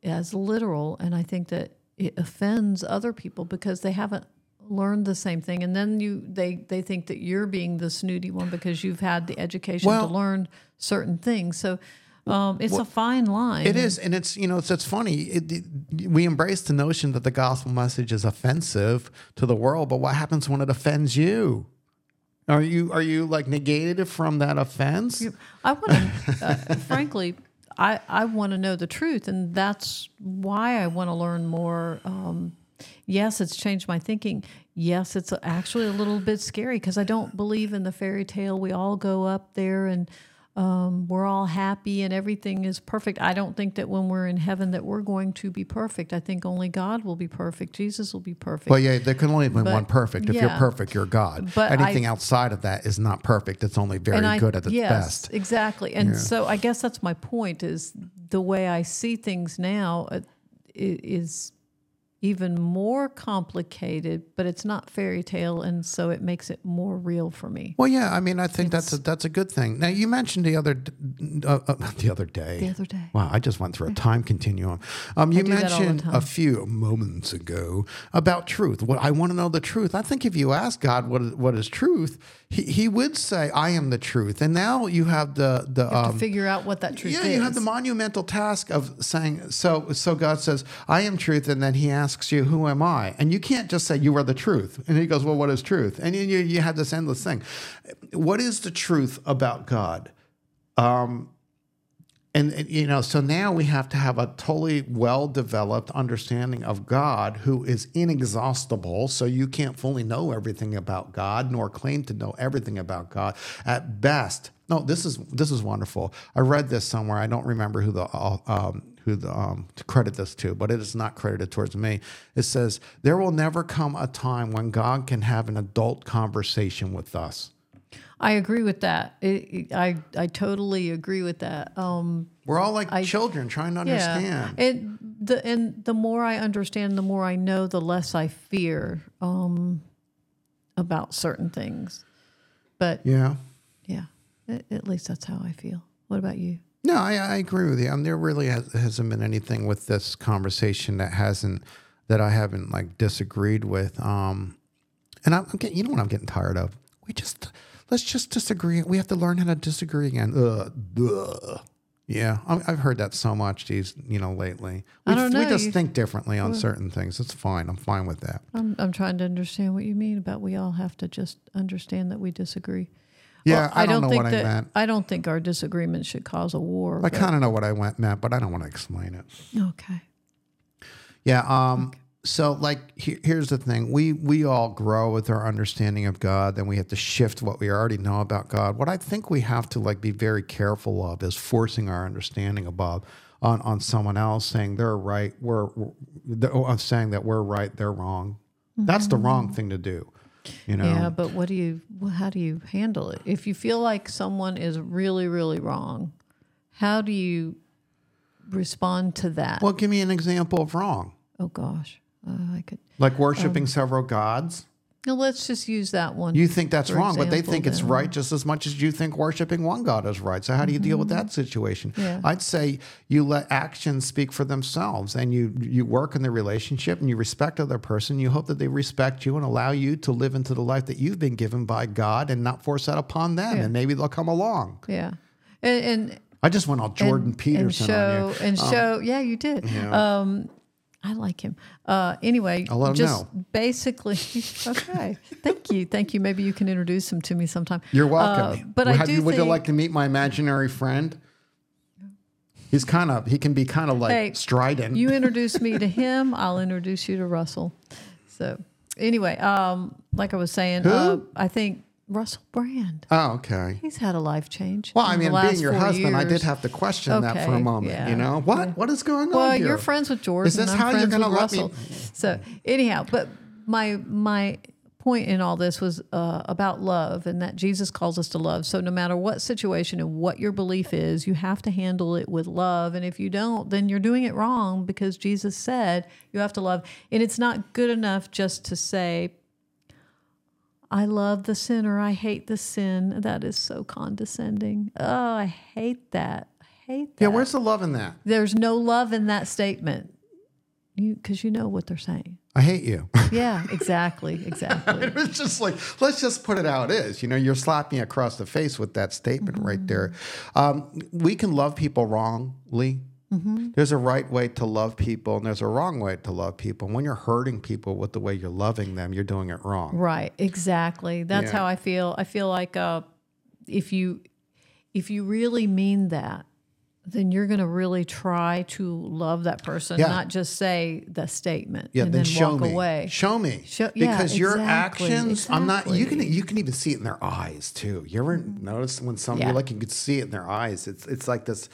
Speaker 2: as literal, and I think that it offends other people because they haven't learned the same thing, and then you they they think that you're being the snooty one because you've had the education
Speaker 1: Well-
Speaker 2: to learn certain things. So. Um, it's a fine line.
Speaker 1: It is, and it's you know it's it's funny. It, it- we embrace the notion that the gospel message is offensive to the world, but what happens when it offends you? Are you are you like negated from that offense?
Speaker 2: I want to, uh, frankly, I, I want to know the truth, and that's why I want to learn more. Um, yes, it's changed my thinking. Yes, it's actually a little bit scary because I don't believe in the fairy tale. We all go up there and um, we're all happy and everything is perfect. I don't think that when we're in heaven that we're going to be perfect. I think only God will be perfect. Jesus will be perfect.
Speaker 1: Well, yeah, there can only be one perfect. If you're perfect, you're God.
Speaker 2: But
Speaker 1: Anything
Speaker 2: I-
Speaker 1: outside of that is not perfect. It's only very
Speaker 2: I,
Speaker 1: good at its
Speaker 2: yes,
Speaker 1: best.
Speaker 2: exactly. And so I guess that's my point is the way I see things now uh, is even more complicated, but it's not fairy tale, and so it makes it more real for me.
Speaker 1: Well, yeah, I mean, I think that's a, that's a good thing. Now, you mentioned the other uh, uh, the other day.
Speaker 2: The other day.
Speaker 1: Wow, I just went through a time continuum. Um, you
Speaker 2: do that all the
Speaker 1: mentioned a few moments ago about truth. What I want to know the truth. I think if you ask God what what is truth, he, he would say, "I am the truth." And now you have the the
Speaker 2: to
Speaker 1: um,
Speaker 2: figure out what that truth is.
Speaker 1: yeah,
Speaker 2: is.
Speaker 1: you have the monumental task of saying so. So God says, "I am truth," and then He asks you, "Who am I?" And you can't just say you are the truth. And He goes, "Well, what is truth?" And you you, you have this endless thing. What is the truth about God? Um, and, you know, so now we have to have a totally well developed understanding of God who is inexhaustible. So you can't fully know everything about God nor claim to know everything about God. At best, no, this is this is wonderful. I read this somewhere. I don't remember who the uh, um, who the um, to credit this to, but it is not credited towards me. It says there will never come a time when God can have an adult conversation with us.
Speaker 2: I agree with that. It, it- I I totally agree with that. Um,
Speaker 1: We're all like children trying to
Speaker 2: yeah,
Speaker 1: understand.
Speaker 2: and the and the more I understand, the more I know, the less I fear um, about certain things. But
Speaker 1: yeah.
Speaker 2: yeah, at, at least that's how I feel. What about you?
Speaker 1: No, I, I agree with you. I mean, there really has, hasn't been anything with this conversation that hasn't that I haven't like disagreed with. Um, and I'm, I'm getting, you know what I'm getting tired of? We just let's just disagree. We have to learn how to disagree again. Ugh. Yeah, I- I've heard that so much these, you know, lately.
Speaker 2: I
Speaker 1: We,
Speaker 2: don't
Speaker 1: we just
Speaker 2: you-
Speaker 1: think differently on certain things. It's fine. I'm fine with that.
Speaker 2: I'm, I'm trying to understand what you mean about we all have to just understand that we disagree.
Speaker 1: Yeah,
Speaker 2: Well,
Speaker 1: I, don't, know
Speaker 2: think
Speaker 1: what
Speaker 2: that,
Speaker 1: I meant.
Speaker 2: I don't think our disagreement should cause a war.
Speaker 1: I kind of know what I went meant, but I don't want to explain it.
Speaker 2: okay.
Speaker 1: Yeah. Um. So, like, he- here's the thing: we we all grow with our understanding of God. Then we have to shift what we already know about God. What I think we have to like be very careful of is forcing our understanding above on on someone else, saying they're right, we're, we're saying that we're right, they're wrong. That's the wrong mm-hmm. thing to do. You know.
Speaker 2: Yeah, but what do you? How do you handle it? If you feel like someone is really, really wrong, how do you respond to that?
Speaker 1: Well, give me an example of wrong,
Speaker 2: oh gosh, uh, I could.
Speaker 1: like worshiping several gods.
Speaker 2: No, let's just use that one.
Speaker 1: You think that's wrong, but they
Speaker 2: example,
Speaker 1: think it's right just as much as you think worshiping one God is right. So how do you deal with that situation?
Speaker 2: Mm-hmm. Yeah.
Speaker 1: I'd say you let actions speak for themselves and you you work in the relationship and you respect other person. You hope that they respect you and allow you to live into the life that you've been given by God and not force that upon them.
Speaker 2: Yeah.
Speaker 1: And maybe they'll come along.
Speaker 2: yeah, and and
Speaker 1: I just went all Jordan
Speaker 2: and,
Speaker 1: Peterson
Speaker 2: and
Speaker 1: on
Speaker 2: show
Speaker 1: you.
Speaker 2: and show. Yeah, you did. Um, I like him. Uh, anyway,
Speaker 1: I'll let him
Speaker 2: just
Speaker 1: know.
Speaker 2: basically. okay, thank you, thank you. Maybe you can introduce him to me sometime.
Speaker 1: You're
Speaker 2: Uh,
Speaker 1: welcome.
Speaker 2: but
Speaker 1: Would
Speaker 2: I do
Speaker 1: you, would you
Speaker 2: think-
Speaker 1: like to meet my imaginary friend? He's kind of he can be kind of like
Speaker 2: Hey,
Speaker 1: strident.
Speaker 2: You introduce me to him, I'll introduce you to Russell. So anyway, um, like I was saying, uh, I think Russell Brand.
Speaker 1: oh, okay.
Speaker 2: He's had a life change.
Speaker 1: Well, I mean, being your husband, I did have to question that for a moment.
Speaker 2: yeah.
Speaker 1: You know what? What is going
Speaker 2: Well,
Speaker 1: on here?
Speaker 2: you're friends with George.
Speaker 1: Is this how you're gonna
Speaker 2: with
Speaker 1: let me-
Speaker 2: Russell. So anyhow, but my my point in all this was uh, about love and that Jesus calls us to love. So no matter what situation and what your belief is, you have to handle it with love. And if you don't, then you're doing it wrong because Jesus said you have to love. And it's not good enough just to say. I love the sinner. I hate the sin. That is so condescending. Oh, I hate that. I hate that.
Speaker 1: yeah, where's the love in that?
Speaker 2: There's no love in that statement. You because you know what they're saying.
Speaker 1: I hate you.
Speaker 2: Yeah, exactly, exactly.
Speaker 1: it's just like let's just put it how it is. You know, you're slapping me across the face with that statement right there. Um, we can love people wrongly. There's a right way to love people, and there's a wrong way to love people. And when you're hurting people with the way you're loving them, you're doing it wrong.
Speaker 2: right, exactly. That's
Speaker 1: Yeah.
Speaker 2: how I feel. I feel like uh, if you if you really mean that, then you're going to really try to love that person,
Speaker 1: Yeah.
Speaker 2: not just say the statement
Speaker 1: Yeah,
Speaker 2: and
Speaker 1: then
Speaker 2: then,
Speaker 1: show
Speaker 2: walk
Speaker 1: me.
Speaker 2: away.
Speaker 1: Show me.
Speaker 2: Show- yeah,
Speaker 1: because your
Speaker 2: exactly,
Speaker 1: actions, I'm not. You can you can even see it in their eyes too. You ever notice when somebody like you could see it in their eyes? It's it's like this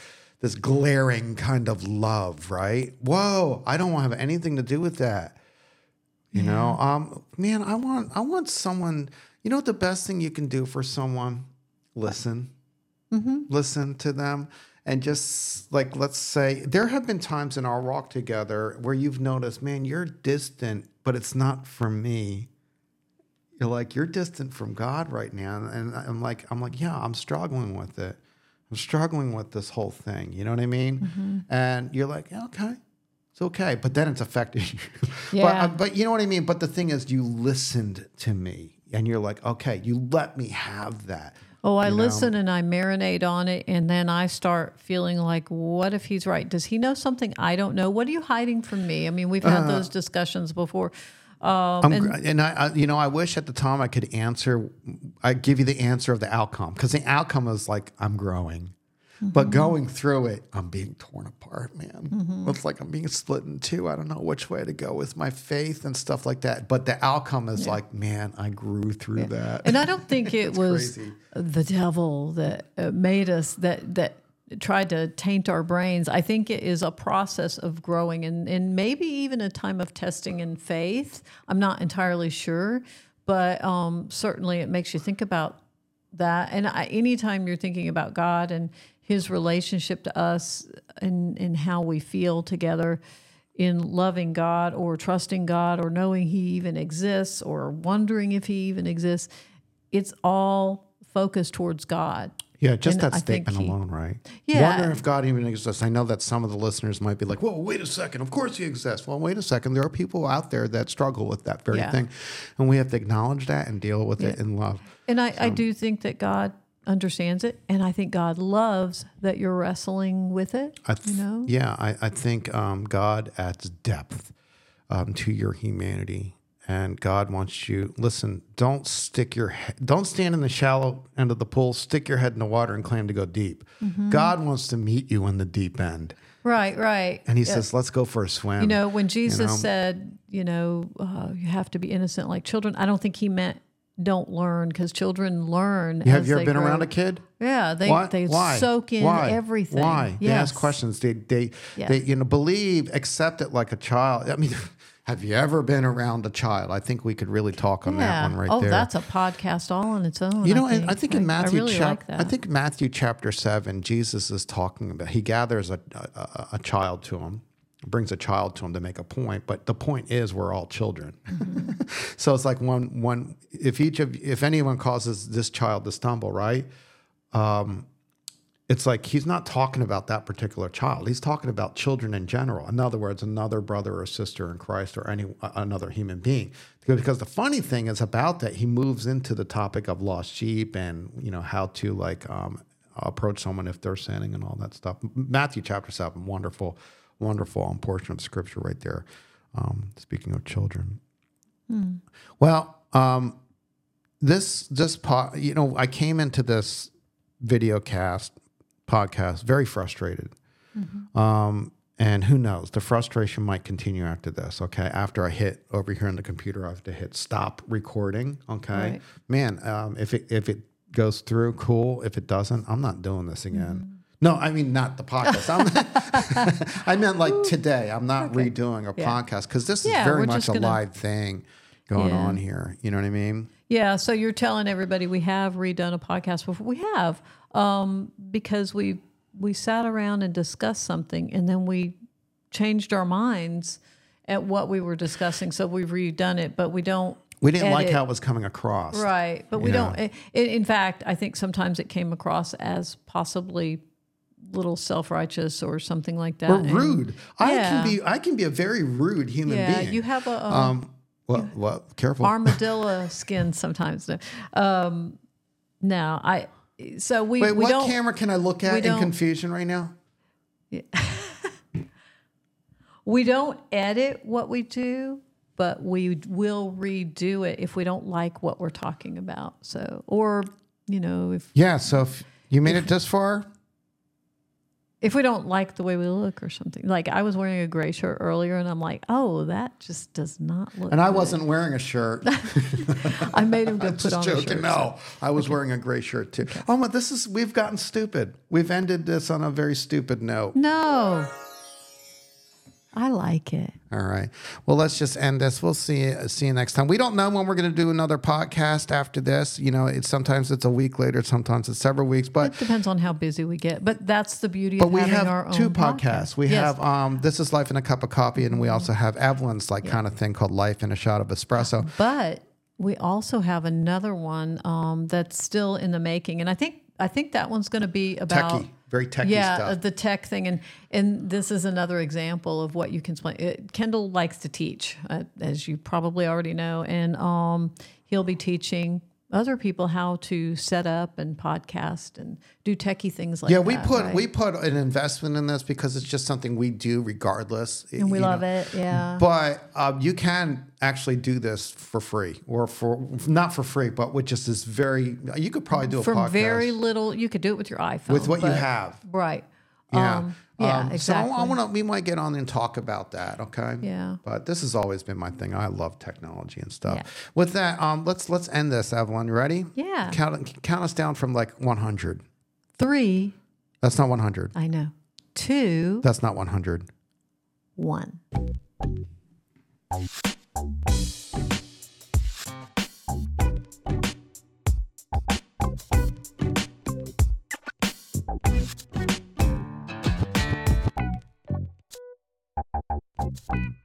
Speaker 1: this glaring kind of love, right? Whoa! I don't have anything to do with that. You know, um, man, I want I want someone. You know what the best thing you can do for someone? Listen, listen to them, and just like let's say there have been times in our walk together where you've noticed, man, you're distant, but it's not from me. You're like you're distant from God right now, and I'm like I'm like yeah, I'm struggling with it. I'm struggling with this whole thing. You know what I mean? And you're like okay. It's okay, but then it's affecting you. but,
Speaker 2: Yeah.
Speaker 1: uh, but you know what I mean? But the thing is, you listened to me and you're like, okay, you let me have that.
Speaker 2: Oh, I
Speaker 1: you know?
Speaker 2: listen and I marinate on it, and then I start feeling like, what if he's right? Does he know something I don't know? What are you hiding from me? I mean, we've had those discussions before. Um,
Speaker 1: I'm, and, I, I, you know, I wish at the time I could answer, I give you the answer of the outcome because the outcome is like I'm growing, but going through it, I'm being torn apart, man. It's like I'm being split in two. I don't know which way to go with my faith and stuff like that. But the outcome is like, man, I grew through that.
Speaker 2: and I don't think it was
Speaker 1: crazy.
Speaker 2: the devil that uh, made us that that tried to taint our brains. I think it is a process of growing and and maybe even a time of testing in faith. I'm not entirely sure, but um, certainly it makes you think about that. And I, anytime you're thinking about God and His relationship to us and and how we feel together in loving God or trusting God or knowing He even exists or wondering if He even exists, it's all focused towards God.
Speaker 1: Yeah, just
Speaker 2: And
Speaker 1: that statement
Speaker 2: he-
Speaker 1: alone, right?
Speaker 2: Yeah.
Speaker 1: Wondering if God even exists. I know that some of the listeners might be like, "Whoa, wait a second! Of course he exists." Well, wait a second. There are people out there that struggle with that very
Speaker 2: Yeah.
Speaker 1: thing, and we have to acknowledge that and deal with it in love.
Speaker 2: And I, I do think that God understands it, and I think God loves that you're wrestling with it.
Speaker 1: I th-
Speaker 2: you know,
Speaker 1: Yeah, I, I think um, God adds depth um, to your humanity, and God wants you. Listen, don't stick your he- don't stand in the shallow end of the pool. Stick your head in the water and claim to go deep.
Speaker 2: Mm-hmm.
Speaker 1: God wants to meet you in the deep end,
Speaker 2: right, right.
Speaker 1: and He says, "Let's go for a swim."
Speaker 2: You know, when Jesus
Speaker 1: know?
Speaker 2: said, you know, uh, you have to be innocent like children, I don't think he meant don't learn because children learn.
Speaker 1: have
Speaker 2: as
Speaker 1: you ever
Speaker 2: they
Speaker 1: been
Speaker 2: grow.
Speaker 1: around a kid?
Speaker 2: Yeah, they
Speaker 1: Why?
Speaker 2: they
Speaker 1: Why?
Speaker 2: soak in
Speaker 1: Why?
Speaker 2: everything.
Speaker 1: Why? They ask questions. They they
Speaker 2: Yes.
Speaker 1: they you know believe, accept it like a child. I mean, have you ever been around a child? I think we could really talk on that one right
Speaker 2: oh,
Speaker 1: there.
Speaker 2: Oh, that's a podcast all on its own.
Speaker 1: You know,
Speaker 2: I think.
Speaker 1: I think in Matthew,
Speaker 2: I really
Speaker 1: chap-
Speaker 2: like.
Speaker 1: I think Matthew chapter seven, Jesus is talking about. He gathers a, a, a child to him, brings a child to him to make a point. But the point is, we're all children. so it's like one one. If each of if anyone causes this child to stumble, right? Um, it's like he's not talking about that particular child. He's talking about children in general. In other words, another brother or sister in Christ or any another human being. Because the funny thing is about that, he moves into the topic of lost sheep and you know how to like um, approach someone if they're sinning and all that stuff. Matthew chapter seven, wonderful, wonderful um, portion of scripture right there. Um, speaking of children, well, um, this this po- you know I came into this video cast podcast very frustrated. Um, and who knows, the frustration might continue after this. Okay. After I hit over here on the computer, I have to hit stop recording. Okay.
Speaker 2: Right.
Speaker 1: Man, um, if it if it goes through, cool. If it doesn't, I'm not doing this again. No, I mean not the podcast. I meant like today. I'm not redoing a
Speaker 2: Yeah.
Speaker 1: podcast because this is very much a
Speaker 2: gonna-
Speaker 1: live thing going
Speaker 2: Yeah.
Speaker 1: on here. You know what I mean?
Speaker 2: Yeah, so you're telling everybody we have redone a podcast before. We have um, because we we sat around and discussed something, and then we changed our minds at what we were discussing. So we've redone it, but we don't.
Speaker 1: We didn't like how it was coming across.
Speaker 2: right, but we
Speaker 1: Yeah.
Speaker 2: don't. i- in fact, I think sometimes it came across as possibly little self righteous or something like that.
Speaker 1: Or
Speaker 2: and-
Speaker 1: rude. I
Speaker 2: Yeah.
Speaker 1: can be I can be a very rude human
Speaker 2: Yeah,
Speaker 1: being.
Speaker 2: you have a, um,
Speaker 1: um well, well careful.
Speaker 2: armadillo skin sometimes. Um, no, I. So we
Speaker 1: Wait,
Speaker 2: we
Speaker 1: what camera can I look at in confusion right now?
Speaker 2: We don't edit what we do, but we will redo it if we don't like what we're talking about. So, or you know, if
Speaker 1: Yeah, so if you made it this far,
Speaker 2: if we don't like the way we look or something. Like I was wearing a gray shirt earlier, and I'm like, oh, that just does not look.
Speaker 1: and I
Speaker 2: good."
Speaker 1: wasn't wearing a shirt.
Speaker 2: I made him go put
Speaker 1: Just
Speaker 2: on a
Speaker 1: joking.
Speaker 2: shirt.
Speaker 1: No, I was wearing a gray shirt too. Oh my, this is we've gotten stupid. We've ended this on a very stupid note.
Speaker 2: No, I like it.
Speaker 1: All right. Well, let's just end this. We'll see you, see you next time. We don't know when we're going to do another podcast after this. You know, it's sometimes it's a week later, sometimes it's several weeks, but
Speaker 2: It depends on how busy we get, but that's the beauty
Speaker 1: But
Speaker 2: of
Speaker 1: we
Speaker 2: having our
Speaker 1: have two
Speaker 2: own
Speaker 1: podcasts.
Speaker 2: podcast.
Speaker 1: We
Speaker 2: Yes.
Speaker 1: have um, This is Life in a Cup of Coffee, and we also have Evelyn's like kind of thing called Life in a Shot of Espresso.
Speaker 2: But we also have another one um, that's still in the making, and I think I think that one's going to be about
Speaker 1: Techie, very techie
Speaker 2: yeah
Speaker 1: stuff.
Speaker 2: the tech thing, and and this is another example of what you can explain. It, Kendall likes to teach, uh, as you probably already know, and um, he'll be teaching other people how to set up and podcast and do techie things like
Speaker 1: yeah,
Speaker 2: that.
Speaker 1: we put
Speaker 2: right?
Speaker 1: we put an investment in this because it's just something we do regardless.
Speaker 2: and we love it. Yeah.
Speaker 1: But um, you can actually do this for free, or for not for free, but with just this very. You could probably do a
Speaker 2: From
Speaker 1: podcast
Speaker 2: very little, you could do it with your iPhone
Speaker 1: with what you have.
Speaker 2: Right.
Speaker 1: Yeah.
Speaker 2: Um, yeah.
Speaker 1: Um,
Speaker 2: exactly.
Speaker 1: So I, want to. We might get on and talk about that. Okay.
Speaker 2: Yeah.
Speaker 1: But this has always been my thing. I love technology and stuff.
Speaker 2: Yeah.
Speaker 1: With that, um, let's let's end this, Evelyn. You ready?
Speaker 2: Yeah.
Speaker 1: Count count us down from like 100.
Speaker 2: Three.
Speaker 1: That's not 100.
Speaker 2: I know. Two.
Speaker 1: That's not 100.
Speaker 2: One. you